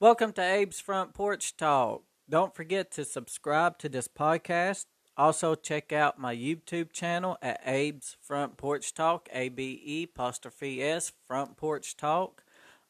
Welcome to Abe's Front Porch Talk. Don't forget to subscribe to this podcast. Also, check out my YouTube channel at Abe's Front Porch Talk, A B E apostrophe S Front Porch Talk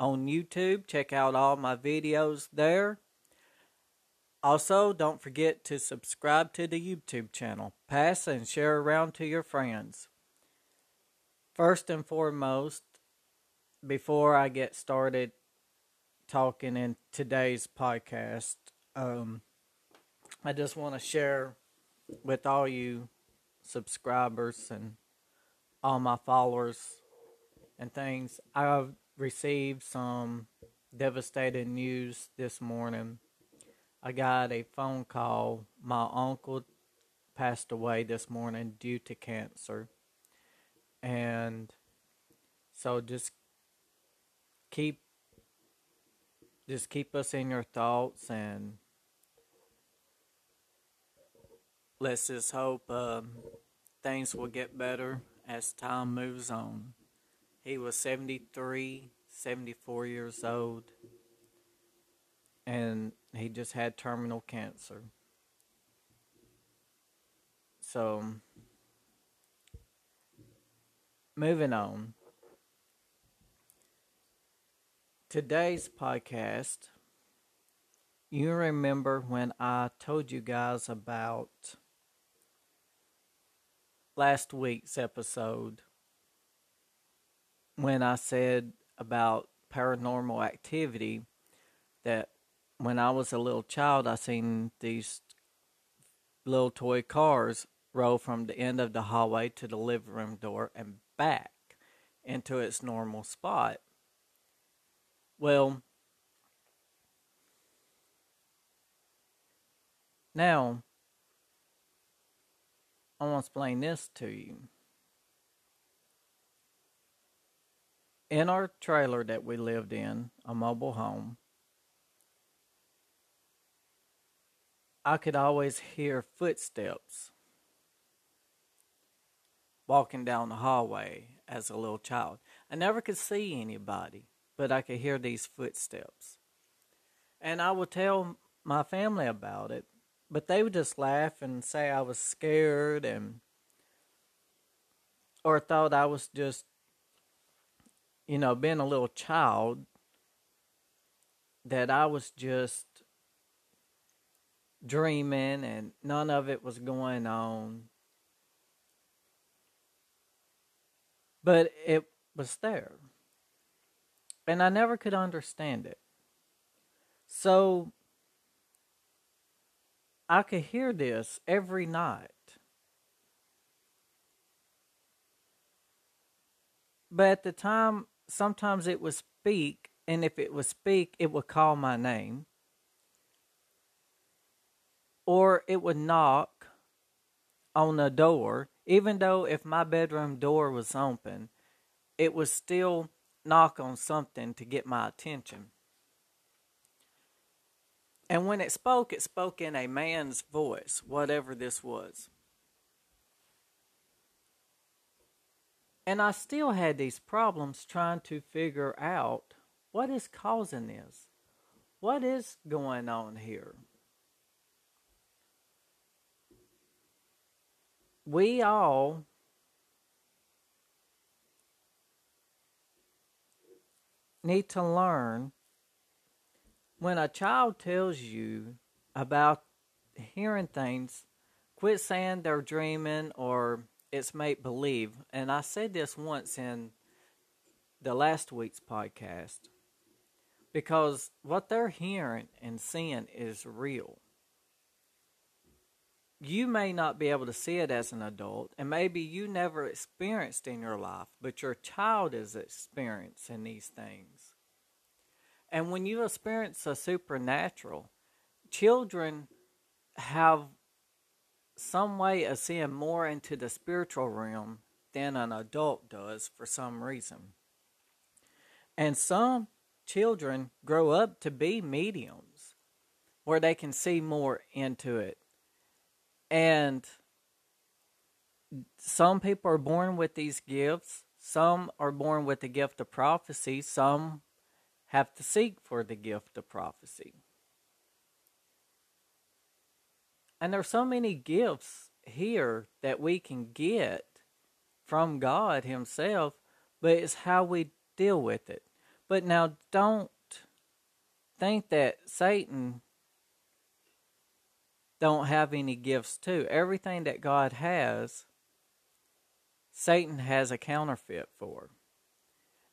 on YouTube. Check out all my videos there. Also, don't forget to subscribe to the YouTube channel. Pass and share around to your friends. First and foremost, before I get started talking in today's podcast, um, I just want to share with all you subscribers and all my followers and things. I've received some devastating news this morning I got a phone call. My uncle passed away this morning due to cancer. And so just keep just keep us in your thoughts and let's just hope um, things will get better as time moves on. He was 73, 74 years old and he just had terminal cancer. So, moving on. Today's podcast, you remember when I told you guys about last week's episode when I said about paranormal activity that when I was a little child, I seen these little toy cars roll from the end of the hallway to the living room door and back into its normal spot. Well, now I want to explain this to you. In our trailer that we lived in, a mobile home, I could always hear footsteps walking down the hallway as a little child. I never could see anybody, but I could hear these footsteps. And I would tell my family about it, but they would just laugh and say I was scared and or thought I was just you know, being a little child that I was just dreaming and none of it was going on. But it was there. And I never could understand it. So I could hear this every night. But at the time, sometimes it would speak, and if it would speak, it would call my name or it would knock on the door, even though if my bedroom door was open, it was still knock on something to get my attention. And when it spoke, it spoke in a man's voice, whatever this was. And I still had these problems trying to figure out what is causing this. What is going on here? we all need to learn when a child tells you about hearing things, quit saying they're dreaming or it's make believe. And I said this once in the last week's podcast because what they're hearing and seeing is real you may not be able to see it as an adult, and maybe you never experienced in your life, but your child is experiencing these things. And when you experience a supernatural, children have some way of seeing more into the spiritual realm than an adult does for some reason. And some children grow up to be mediums where they can see more into it and some people are born with these gifts. Some are born with the gift of prophecy. Some have to seek for the gift of prophecy. And there's so many gifts here that we can get from God Himself, but it's how we deal with it. But now don't think that Satan don't have any gifts too. Everything that God has, Satan has a counterfeit for.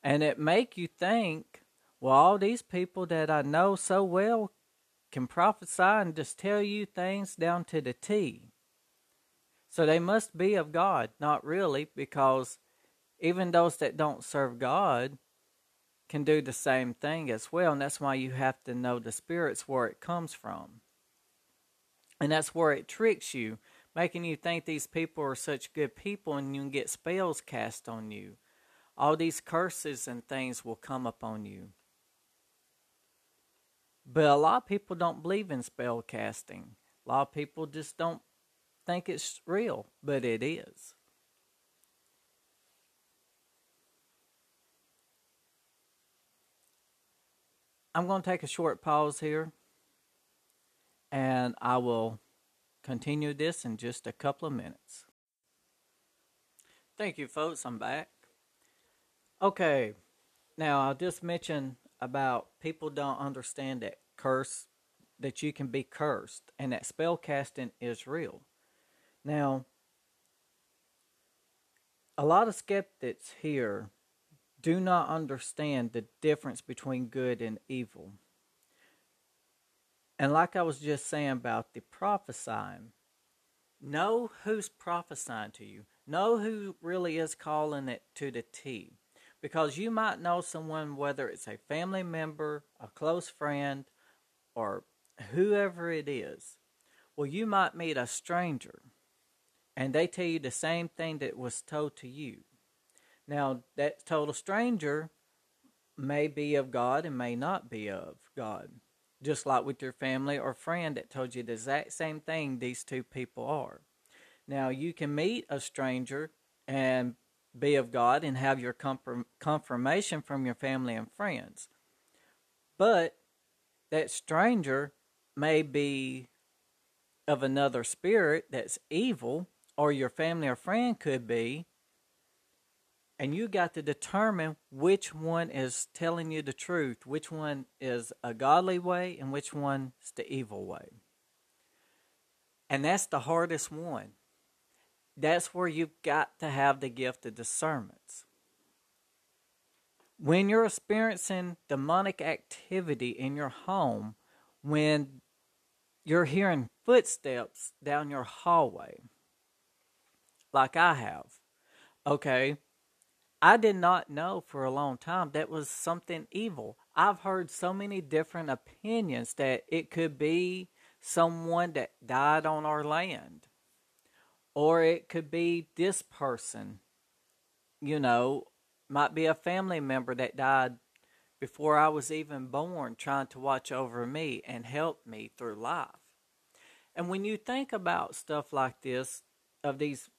And it make you think, well, all these people that I know so well can prophesy and just tell you things down to the T. So they must be of God. Not really, because even those that don't serve God can do the same thing as well. And that's why you have to know the spirits where it comes from. And that's where it tricks you, making you think these people are such good people and you can get spells cast on you. All these curses and things will come upon you. But a lot of people don't believe in spell casting. A lot of people just don't think it's real, but it is. I'm going to take a short pause here and I will continue this in just a couple of minutes. Thank you, folks. I'm back. Okay, now I'll just mention about people don't understand that curse, that you can be cursed, and that spell casting is real. Now, a lot of skeptics here do not understand the difference between good and evil. And like I was just saying about the prophesying, know who's prophesying to you. Know who really is calling it to the T. Because you might know someone, whether it's a family member, a close friend, or whoever it is. Well, you might meet a stranger and they tell you the same thing that was told to you. Now, that total stranger may be of God and may not be of God just like with your family or friend that told you the exact same thing these two people are. Now, you can meet a stranger and be of God and have your confirmation from your family and friends. But that stranger may be of another spirit that's evil, or your family or friend could be, and you got to determine which one is telling you the truth, which one is a godly way, and which one is the evil way. And that's the hardest one. That's where you've got to have the gift of discernment. When you're experiencing demonic activity in your home, when you're hearing footsteps down your hallway, like I have, okay, I did not know for a long time that was something evil. I've heard so many different opinions that it could be someone that died on our land, or it could be this person, you know, might be a family member that died before I was even born, trying to watch over me and help me through life. And when you think about stuff like this, of these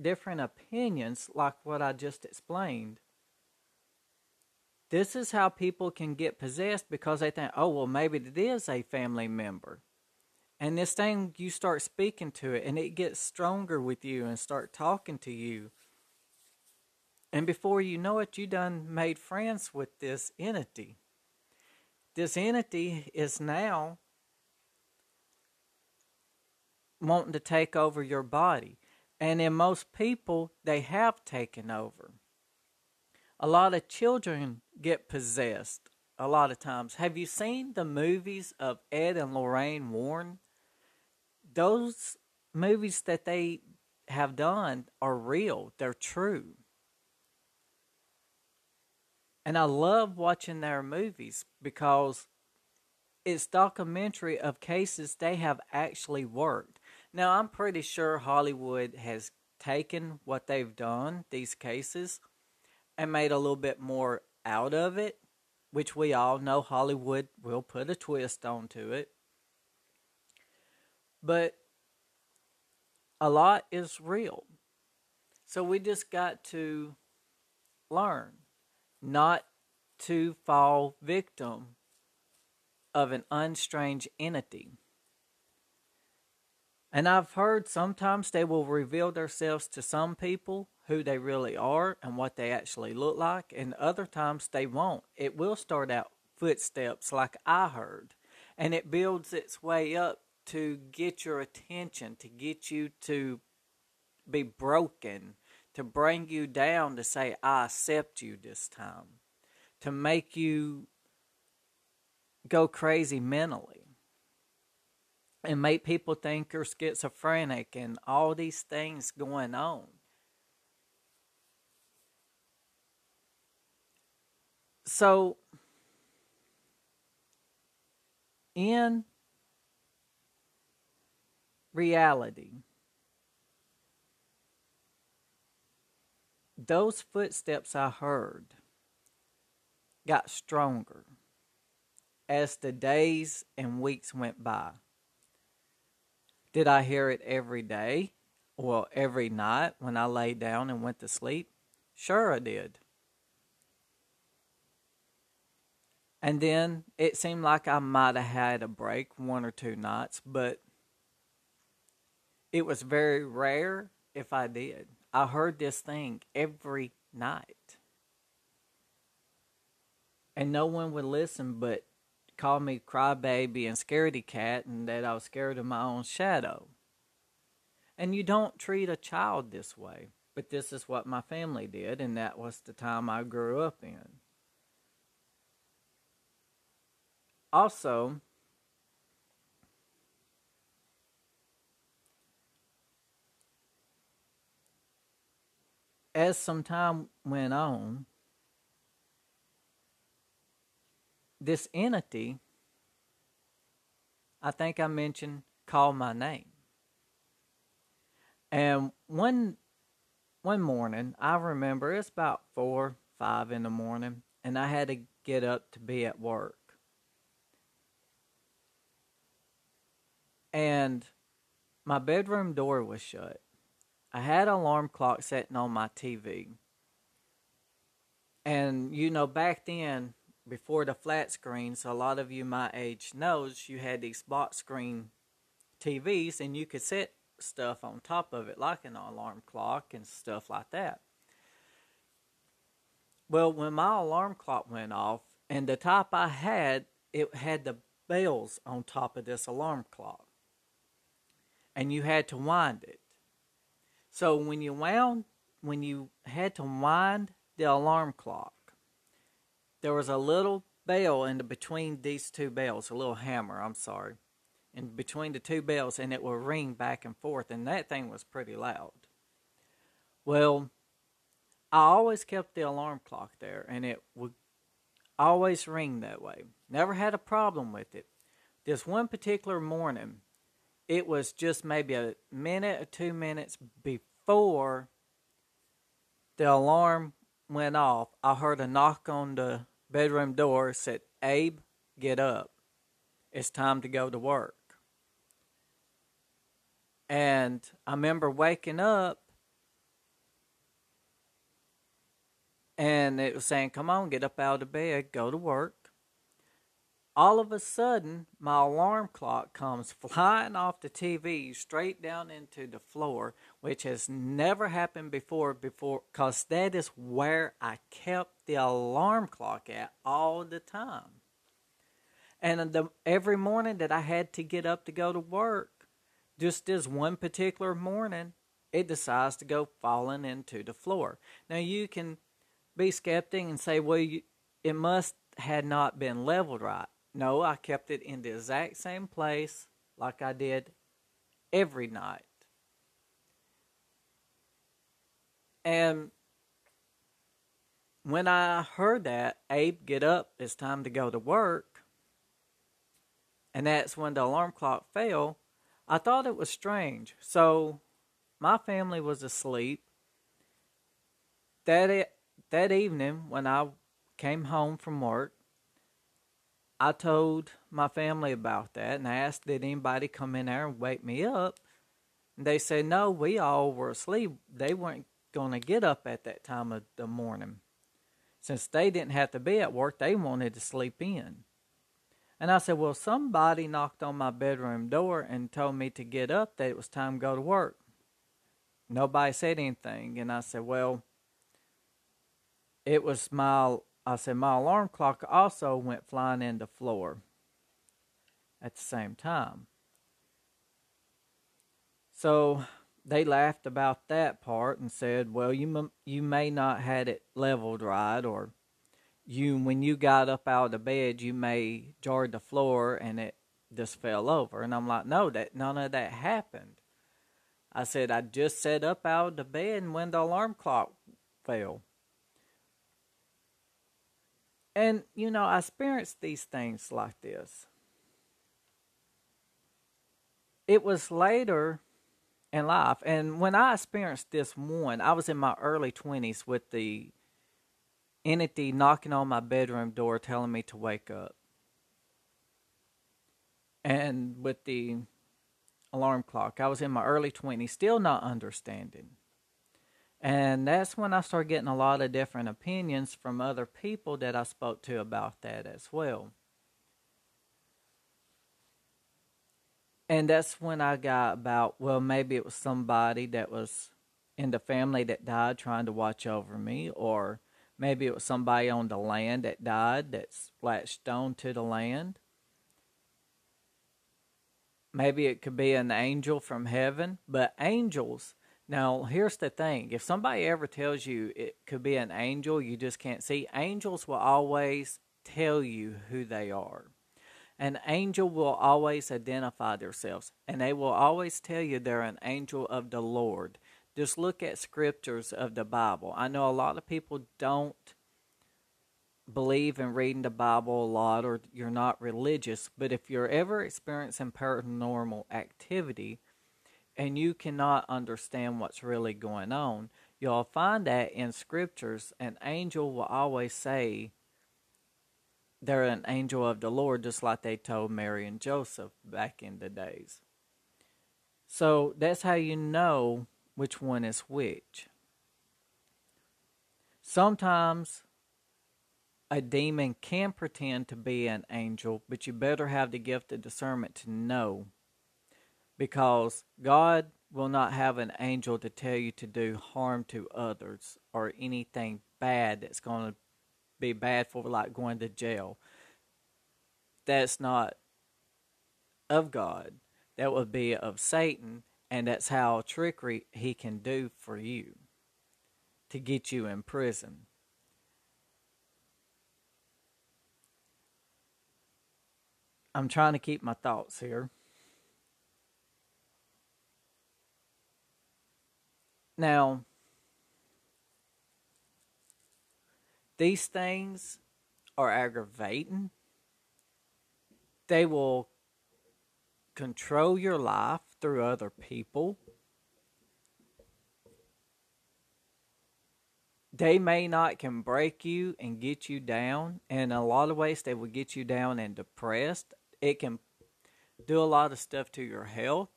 different opinions, like what I just explained, this is how people can get possessed because they think, oh, well, maybe it is a family member. And this thing, you start speaking to it, and it gets stronger with you and start talking to you. And before you know it, you done made friends with this entity. This entity is now wanting to take over your body. And in most people, they have taken over. A lot of children get possessed a lot of times. Have you seen the movies of Ed and Lorraine Warren? Those movies that they have done are real, they're true. And I love watching their movies because it's documentary of cases they have actually worked. Now, I'm pretty sure Hollywood has taken what they've done, these cases, and made a little bit more out of it, which we all know Hollywood will put a twist onto it. But a lot is real. So we just got to learn not to fall victim of an unstrange entity. And I've heard sometimes they will reveal themselves to some people who they really are and what they actually look like, and other times they won't. It will start out footsteps like I heard, and it builds its way up to get your attention, to get you to be broken, to bring you down, to say, I accept you this time, to make you go crazy mentally and make people think you're schizophrenic and all these things going on. So, in reality, those footsteps I heard got stronger as the days and weeks went by. Did I hear it every day? Well, every night when I lay down and went to sleep? Sure, I did. And then it seemed like I might have had a break one or two nights, but it was very rare if I did. I heard this thing every night. And no one would listen but called me crybaby and scaredy cat and that I was scared of my own shadow. And you don't treat a child this way. But this is what my family did, and that was the time I grew up in. Also, as some time went on, this entity, I think I mentioned, called my name. And one one morning, I remember it's about four, five in the morning, and I had to get up to be at work. And my bedroom door was shut. I had an alarm clock setting on my TV. And you know, back then before the flat screen, so a lot of you my age knows you had these box screen TVs and you could set stuff on top of it like an alarm clock and stuff like that. Well, when my alarm clock went off and the type I had, it had the bells on top of this alarm clock. And you had to wind it. So when you wound when you had to wind the alarm clock, there was a little bell in the, between these two bells, a little hammer, I'm sorry, in between the two bells, and it would ring back and forth, and that thing was pretty loud. Well, I always kept the alarm clock there, and it would always ring that way. Never had a problem with it. This one particular morning, it was just maybe a minute or two minutes before the alarm went off. I heard a knock on the bedroom door said, Abe, get up. It's time to go to work. And I remember waking up and it was saying, Come on, get up out of bed, go to work. All of a sudden, my alarm clock comes flying off the TV straight down into the floor, which has never happened before. Before, cause that is where I kept the alarm clock at all the time. And the, every morning that I had to get up to go to work, just this one particular morning, it decides to go falling into the floor. Now you can be skeptic and say, well, you, it must had not been leveled right. No, I kept it in the exact same place like I did every night. And when I heard that, Abe, get up, it's time to go to work, and that's when the alarm clock fell, I thought it was strange. So my family was asleep. That, that evening, when I came home from work, I told my family about that and I asked, did anybody come in there and wake me up? And they said, no, we all were asleep. They weren't going to get up at that time of the morning. since they didn't have to be at work, they wanted to sleep in. And I said, Well, somebody knocked on my bedroom door and told me to get up, that it was time to go to work. Nobody said anything. And I said, Well, it was my, I said, my alarm clock also went flying in the floor at the same time. So they laughed about that part and said, "Well, you m- you may not had it leveled right, or you when you got up out of bed, you may jarred the floor and it just fell over." And I'm like, "No, that none of that happened." I said, "I just sat up out of the bed and when the alarm clock fell." And you know, I experienced these things like this. It was later in life. And when I experienced this one, I was in my early 20s with the entity knocking on my bedroom door telling me to wake up. And with the alarm clock, I was in my early 20s, still not understanding. And that's when I started getting a lot of different opinions from other people that I spoke to about that as well. And that's when I got about well maybe it was somebody that was in the family that died trying to watch over me or maybe it was somebody on the land that died that splashed stone to the land. Maybe it could be an angel from heaven but angels now here's the thing. If somebody ever tells you it could be an angel you just can't see. Angels will always tell you who they are an angel will always identify themselves, and they will always tell you they're an angel of the Lord. Just look at scriptures of the Bible. I know a lot of people don't believe in reading the Bible a lot or you're not religious, but if you're ever experiencing paranormal activity and you cannot understand what's really going on, you'll find that in scriptures an angel will always say they're an angel of the Lord, just like they told Mary and Joseph back in the days. So that's how you know which one is which. Sometimes a demon can pretend to be an angel, but you better have the gift of discernment to know. Because God will not have an angel to tell you to do harm to others or anything bad that's going to be bad for like going to jail. That's not of God. That would be of Satan, and that's how trickery he can do for you to get you in prison. I'm trying to keep my thoughts here. Now, These things are aggravating. They will control your life through other people. They may not can break you and get you down. In a lot of ways, they will get you down and depressed. It can do a lot of stuff to your health.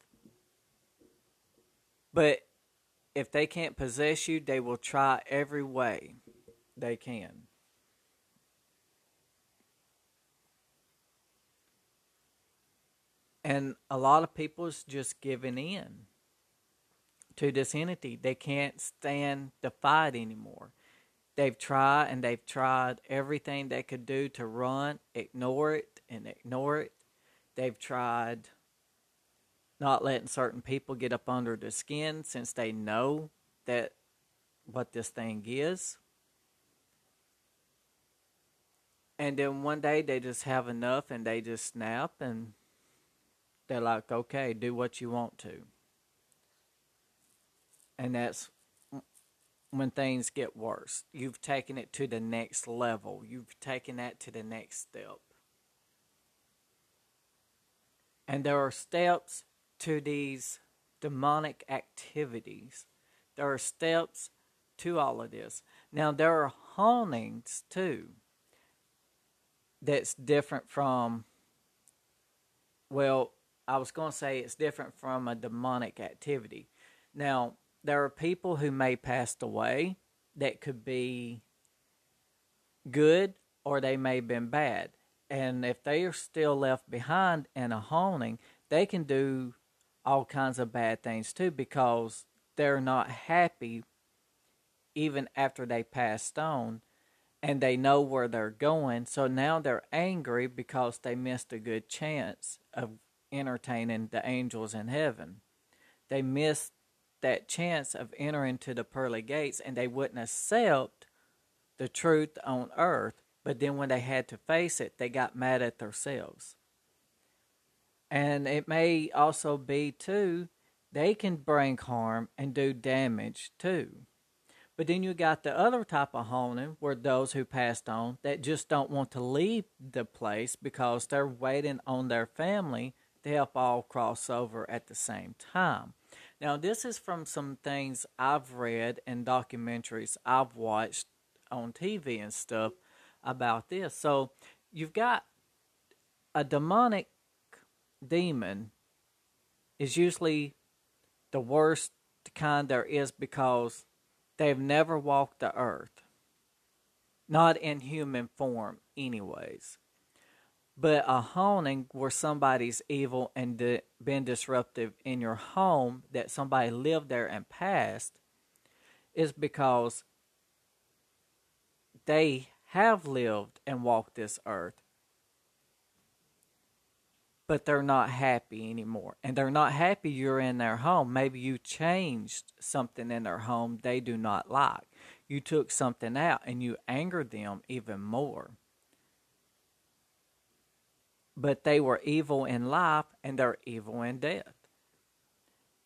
But if they can't possess you, they will try every way they can. And a lot of people's just giving in to this entity. They can't stand the fight anymore. They've tried and they've tried everything they could do to run, ignore it, and ignore it. They've tried not letting certain people get up under the skin since they know that what this thing is. And then one day they just have enough and they just snap and they're like, okay, do what you want to. And that's when things get worse. You've taken it to the next level, you've taken that to the next step. And there are steps to these demonic activities. There are steps to all of this. Now, there are hauntings too that's different from well i was going to say it's different from a demonic activity now there are people who may passed away that could be good or they may have been bad. And if they are still left behind in a haunting, they can do all kinds of bad things too because they're not happy even after they passed on and they know where they're going. So now they're angry because they missed a good chance of entertaining the angels in heaven. They missed that chance of entering to the pearly gates and they wouldn't accept the truth on earth. But then when they had to face it, they got mad at themselves. And it may also be, too, they can bring harm and do damage, too. But then you got the other type of haunting where those who passed on that just don't want to leave the place because they're waiting on their family to help all cross over at the same time. Now, this is from some things I've read and documentaries I've watched on TV and stuff about this. So, you've got a demonic demon is usually the worst kind there is because they've never walked the earth. Not in human form, anyways. But a haunting where somebody's evil and di- been disruptive in your home, that somebody lived there and passed, is because they have lived and walked this earth but they're not happy anymore. And they're not happy you're in their home. Maybe you changed something in their home they do not like. You took something out and you angered them even more. But they were evil in life and they're evil in death.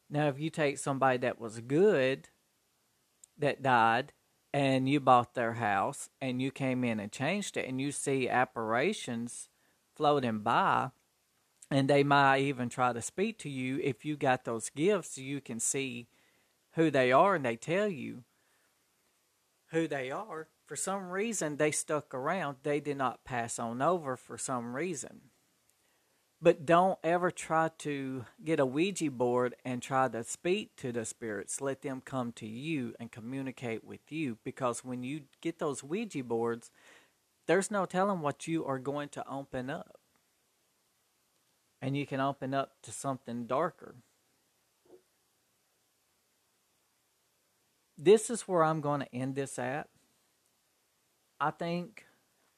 Now, if you take somebody that was good that died and you bought their house and you came in and changed it and you see apparitions floating by, and they might even try to speak to you. If you got those gifts you can see who they are and they tell you who they are. For some reason they stuck around. They did not pass on over for some reason. But don't ever try to get a ouija board and try to speak to the spirits. Let them come to you and communicate with you. Because when you get those ouija boards there's no telling what you are going to open up and you can open up to something darker. This is where I'm going to end this at. I think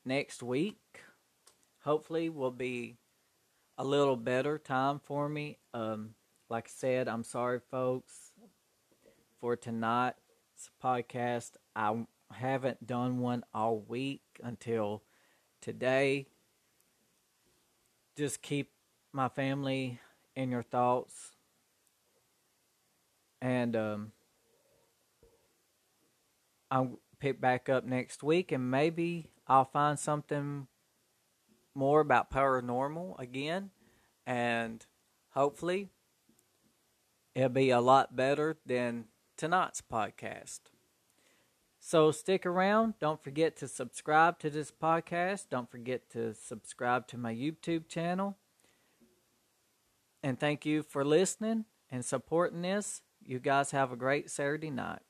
next week, hopefully, will be a little better time for me. Um, like I said, I'm sorry, folks, for tonight's podcast. I haven't done one all week until today. Just keep my family in your thoughts. And um, I'll pick back up next week and maybe I'll find something more about paranormal again. And hopefully it'll be a lot better than tonight's podcast. So stick around. Don't forget to subscribe to this podcast. Don't forget to subscribe to my YouTube channel. And thank you for listening and supporting this. You guys have a great Saturday night.